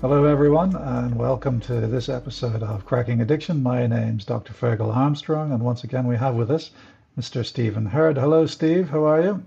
Hello, everyone, and welcome to this episode of Cracking Addiction. My name's Dr. Fergal Armstrong, and once again, we have with us Mr. Stephen Herd. Hello, Steve. How are you?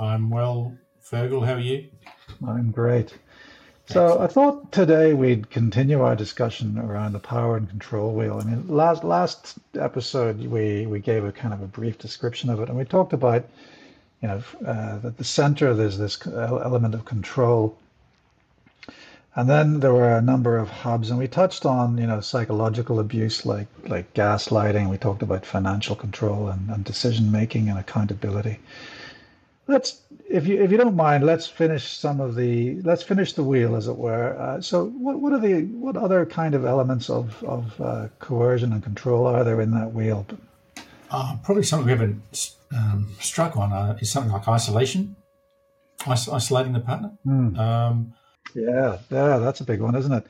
I'm well, Fergal. How are you? I'm great. So I thought today we'd continue our discussion around the power and control wheel. I mean, last last episode we we gave a kind of a brief description of it, and we talked about, you know, uh, that the center there's this element of control and then there were a number of hubs, and we touched on you know psychological abuse like like gaslighting. We talked about financial control and, and decision making and accountability. Let's, if you if you don't mind, let's finish some of the let's finish the wheel, as it were. Uh, so, what what are the what other kind of elements of of uh, coercion and control are there in that wheel? Uh, probably something we haven't um, struck on uh, is something like isolation, Is- isolating the partner. Mm. Um, Yeah, yeah, that's a big one, isn't it?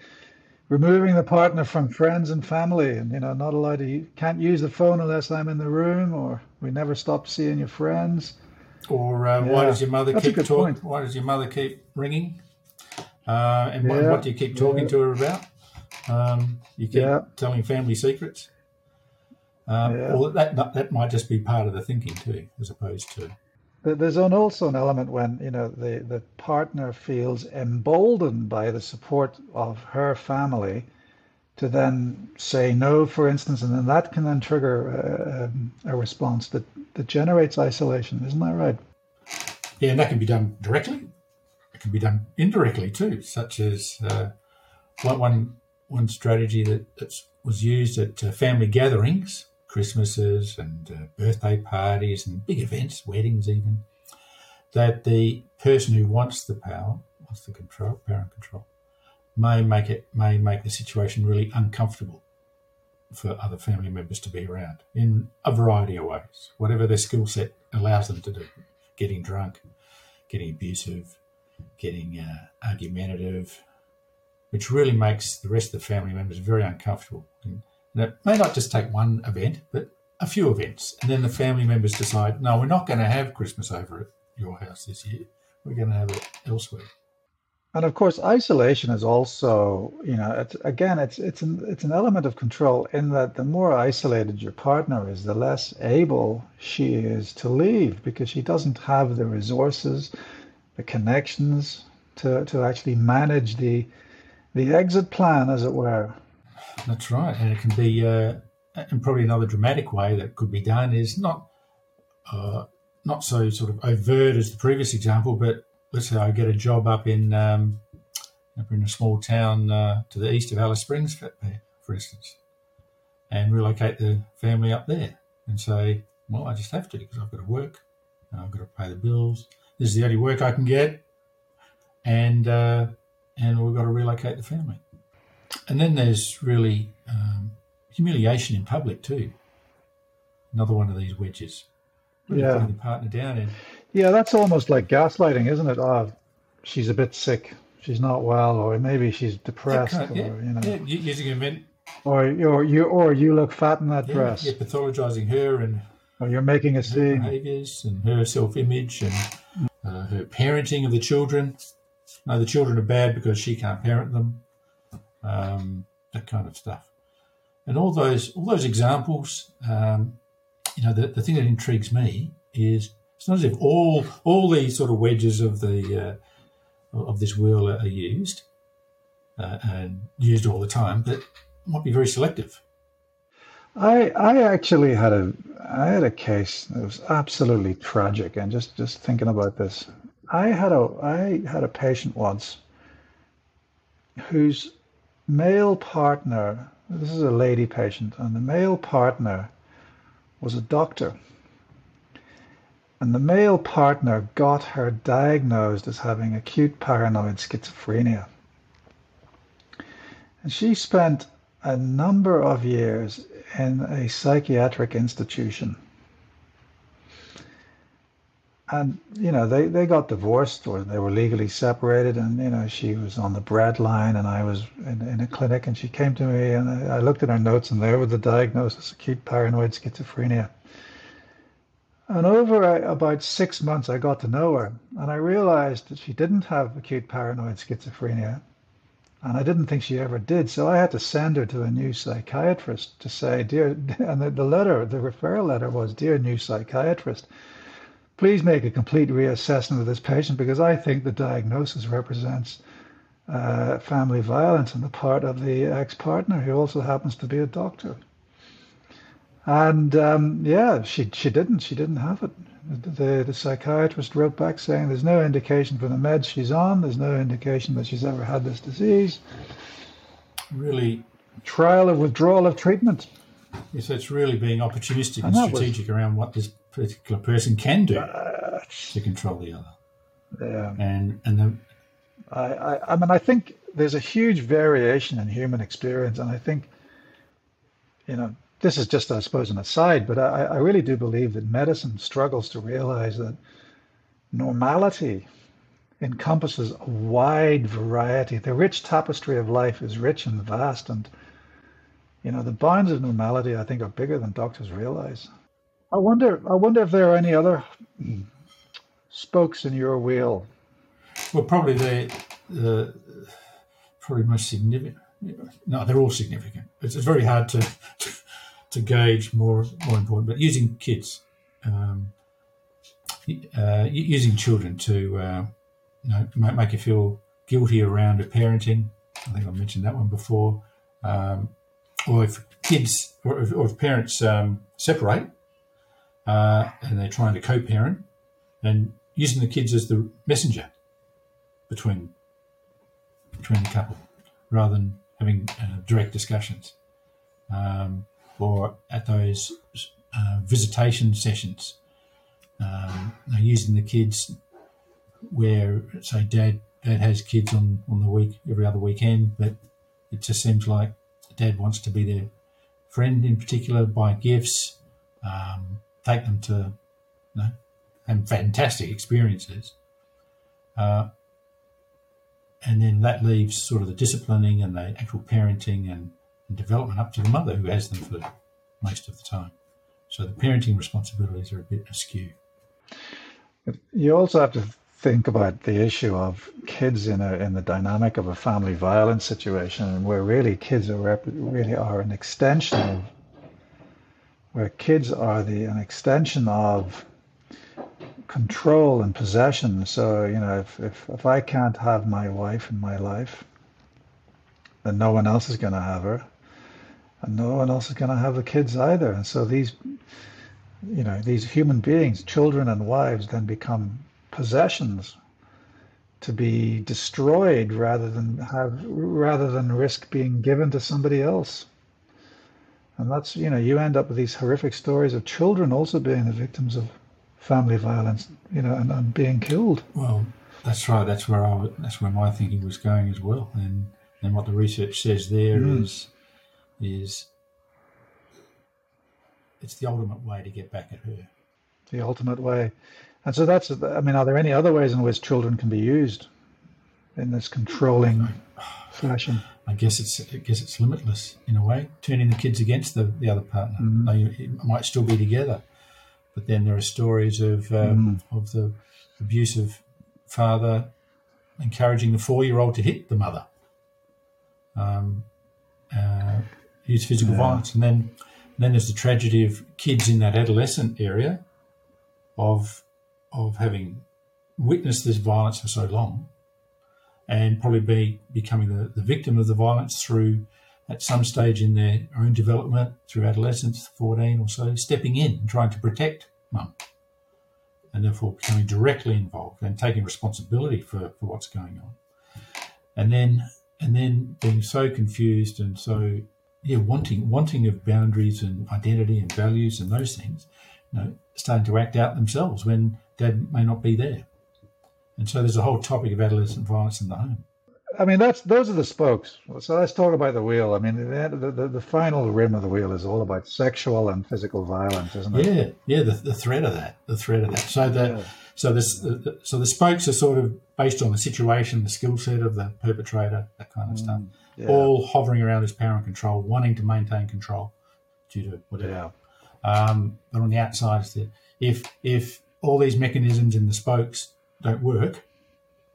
Removing the partner from friends and family, and you know, not allowed to can't use the phone unless I'm in the room, or we never stop seeing your friends. or uh, why does your mother that's keep talking? Why does your mother keep ringing? Uh, and what, Yeah, what do you keep talking yeah. to her about? Um, you keep Yeah. telling family secrets. Um, Yeah. Or that that might just be part of the thinking too, as opposed to There's an, also an element when you know the the partner feels emboldened by the support of her family to then say no, for instance, and then that can then trigger uh, um, a response that that generates isolation. Isn't that right? Yeah, and that can be done directly. It can be done indirectly too, such as uh, one, one, strategy that was used at uh, family gatherings, Christmases and uh, birthday parties and big events, weddings even, that the person who wants the power, wants the control, power and control, may make it may make the situation really uncomfortable for other family members to be around in a variety of ways, whatever their skill set allows them to do getting drunk, getting abusive, getting uh, argumentative, which really makes the rest of the family members very uncomfortable. And, and it may not just take one event, but a few events. And then the family members decide, no, we're not going to have Christmas over at your house this year. We're going to have it elsewhere. And of course, isolation is also, you know, it's, again, it's it's an it's an element of control in that the more isolated your partner is, the less able she is to leave because she doesn't have the resources, the connections to to actually manage the the exit plan, as it were. That's right. And it can be, uh, and probably another dramatic way that could be done is not uh, not so sort of overt as the previous example, but let's say I get a job up in um, in a small town uh, to the east of Alice Springs, for, for instance, and relocate the family up there and say, well, I just have to because I've got to work, and I've got to pay the bills. This is the only work I can get, and uh, and we've got to relocate the family. And then there's really um, humiliation in public too. Another one of these wedges. Really Yeah. putting the partner down and Yeah, that's almost like gaslighting, isn't it? Oh, she's a bit sick. She's not well, or maybe she's depressed, of, yeah, or you know, yeah, using an event, or or you or you look fat in that yeah, dress, yeah, pathologizing her and or you're making a her scene. behaviours and her self-image and uh, her parenting of the children. No, the children are bad because she can't parent them. Um, that kind of stuff, and all those all those examples. Um, you know, the, the thing that intrigues me is it's not as if all all these sort of wedges of the uh, of this wheel are, used uh, and used all the time, but might be very selective. I I actually had a I had a case that was absolutely tragic, and just just thinking about this, I had a I had a patient once whose male partner. This is a lady patient, and the male partner was a doctor. And the male partner got her diagnosed as having acute paranoid schizophrenia. And she spent a number of years in a psychiatric institution. And, you know, they, they got divorced or they were legally separated. And, you know, she was on the bread line and I was in, in a clinic and she came to me and I, I looked at her notes and there was the diagnosis acute paranoid schizophrenia. And over about six months, I got to know her and I realized that she didn't have acute paranoid schizophrenia And I didn't think she ever did. So I had to send her to a new psychiatrist to say, Dear, and the, the letter, the referral letter was, Dear new psychiatrist, please make a complete reassessment of this patient because I think the diagnosis represents uh, family violence on the part of the ex partner who also happens to be a doctor. And um, yeah, she, she didn't. She didn't have it. The, the psychiatrist wrote back saying there's no indication for the meds she's on, there's no indication that she's ever had this disease. Really? Trial of withdrawal of treatment. Yes, it's really being opportunistic and, and strategic was, around what this particular person can do uh, to control the other. Yeah. And and the, I, I I mean I think there's a huge variation in human experience, and I think you know this is just, I suppose, an aside, but I, I really do believe that medicine struggles to realize that normality encompasses a wide variety. The rich tapestry of life is rich and vast, and you know the bounds of normality, I think, are bigger than doctors realize. I wonder. I wonder if there are any other spokes in your wheel. Well, probably the the probably most significant. No, they're all significant. It's, it's very hard to, to to gauge more more important, but using kids, um, uh, using children to uh, you know make you feel guilty around parenting. I think I mentioned that one before. Um, or if kids or if, or if parents um, separate uh, and they're trying to co-parent, and using the kids as the messenger between between the couple, rather than having uh, direct discussions. Um, or at those uh, visitation sessions, um, they're using the kids where, say, dad dad has kids on, on the week every other weekend, but it just seems like dad wants to be their friend in particular, buy gifts, um, take them to, you know, and fantastic experiences. Uh, and then that leaves sort of the disciplining and the actual parenting and and development up to the mother who has them for most of the time. So the parenting responsibilities are a bit askew. You also have to think about the issue of kids in a in the dynamic of a family violence situation, where really kids are really are an extension of where kids are the an extension of control and possession. So you know, if if, if I can't have my wife in my life, then no one else is going to have her and no one else is going to have the kids either. And so these, you know, these human beings, children and wives, then become possessions to be destroyed rather than have rather than risk being given to somebody else. And that's you know you end up with these horrific stories of children also being the victims of family violence, you know, and, and being killed. Well, that's right. That's where I that's where my thinking was going as well. And and what the research says there mm. is is it's the ultimate way to get back at her. The ultimate way. And so that's, I mean, are there any other ways in which children can be used in this controlling fashion? I guess it's I guess it's limitless in a way, turning the kids against the, the other partner. Mm-hmm. They might still be together, but then there are stories of um, mm-hmm. of the abusive father encouraging the four year old to hit the mother. Um, uh, use physical yeah. violence, and then and then there's the tragedy of kids in that adolescent area of of having witnessed this violence for so long, and probably be becoming the, the victim of the violence through at some stage in their own development through adolescence, 14 or so, stepping in and trying to protect mum. And therefore becoming directly involved and taking responsibility for, for what's going on. And then and then being so confused and so yeah, wanting wanting of boundaries and identity and values and those things, you know, starting to act out themselves when dad may not be there. And so there's a whole topic of adolescent violence in the home. I mean, that's those are the spokes. So let's talk about the wheel. I mean, the, the, the final rim of the wheel is all about sexual and physical violence, isn't it? Yeah, yeah. The, the thread of that, the thread of that. So the yeah. so this the, so the spokes are sort of based on the situation, the skill set of the perpetrator, that kind of mm. stuff yeah. all hovering around this power and control, wanting to maintain control due to whatever. Yeah. Um, but on the outside, if if all these mechanisms in the spokes don't work,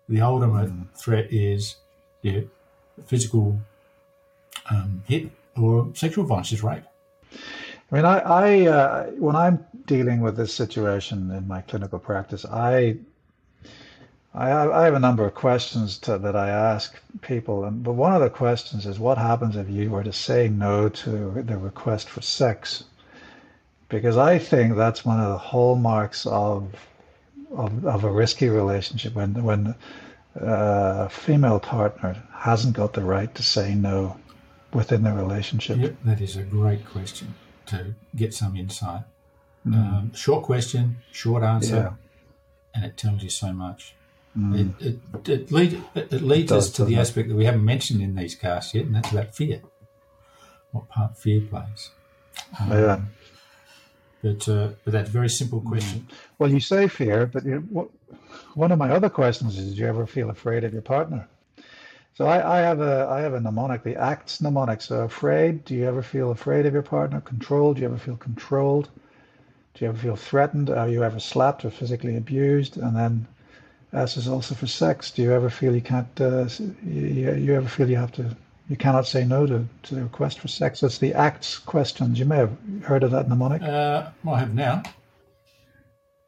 the ultimate mm. threat is yeah, physical um, hit or sexual violence is rape. I mean, I, I uh, when I'm dealing with this situation in my clinical practice, I I have, I have a number of questions to, that I ask people, and but one of the questions is, what happens if you were to say no to the request for sex? Because I think that's one of the hallmarks of of, of a risky relationship when when uh, a female partner hasn't got the right to say no within the relationship. Yep, that is a great question to get some insight. Mm. Um, short question, short answer, yeah. and it tells you so much. Mm. It, it, it, lead, it, leads it does, us to the aspect that we haven't mentioned in these casts yet, and that's about fear. What part fear plays. Um, yeah. But, uh, but that's a very simple mm. question. Well, you say fear, but you, what, one of my other questions is: Do you ever feel afraid of your partner? So I, I, have a I have a mnemonic, the acts mnemonic. So afraid. Do you ever feel afraid of your partner? Controlled. Do you ever feel controlled? Do you ever feel threatened? Are you ever slapped or physically abused? And then S is also for sex. Do you ever feel you can't? Uh, you, you ever feel you have to? You cannot say no to, to the request for sex. That's the acts questions. You may have heard of that mnemonic. Uh, well, I have now.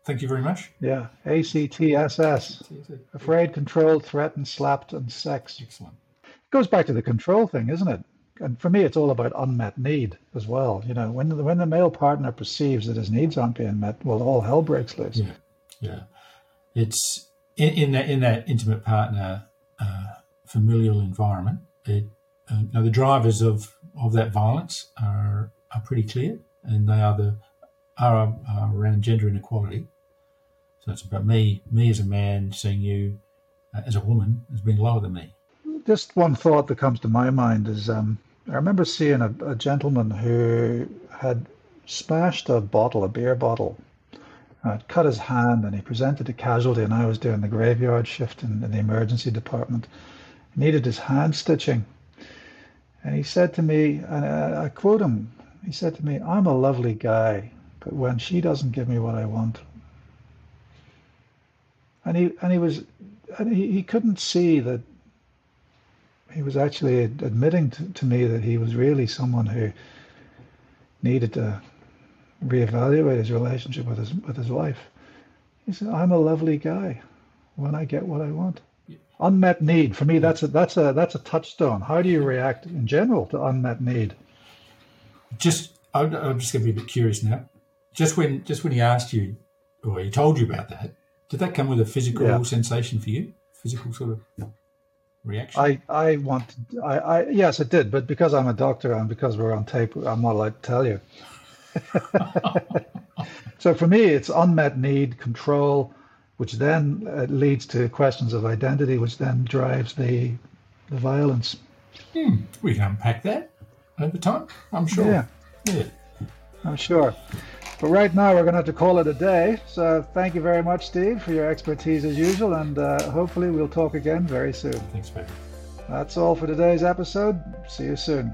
Thank you very much. Yeah, A C T S S. Afraid, controlled, threatened, slapped, and sex. Excellent. It goes back to the control thing, isn't it? And for me, it's all about unmet need as well. You know, when the, when the male partner perceives that his needs aren't being met, well, all hell breaks loose. Yeah, yeah. It's in, in that in that intimate partner uh, familial environment. It, uh, now the drivers of of that violence are are pretty clear, and they are the are, are around gender inequality. So it's about me, me as a man, seeing you uh, as a woman as being lower than me. Just one thought that comes to my mind is um, I remember seeing a, a gentleman who had smashed a bottle, a beer bottle, uh, cut his hand and he presented a casualty and I was doing the graveyard shift in, in, the emergency department. He needed his hand stitching. And he said to me, and I, I quote him, he said to me, I'm a lovely guy, but when she doesn't give me what I want, and he and he was and he, he couldn't see that he was actually admitting to, to me that he was really someone who needed to reevaluate his relationship with his with his wife. He said, "I'm a lovely guy when I get what I want." Unmet need for me that's a that's a that's a touchstone. How do you react in general to unmet need? Just I'm, I'm just going to be a bit curious now. Just when just when he asked you or he told you about that, did that come with a physical yeah. sensation for you? Physical sort of reaction? I, I want, I, I, yes, it did. But because I'm a doctor and because we're on tape, I'm not allowed to tell you. so for me, it's unmet need, control, which then uh, leads to questions of identity, which then drives the, the violence. Hmm. We can unpack that over time, I'm sure. Yeah. Yeah. I'm sure. But right now, we're going to have to call it a day. So thank you very much, Steve, for your expertise as usual. And uh, hopefully, we'll talk again very soon. Thanks, baby. That's all for today's episode. See you soon.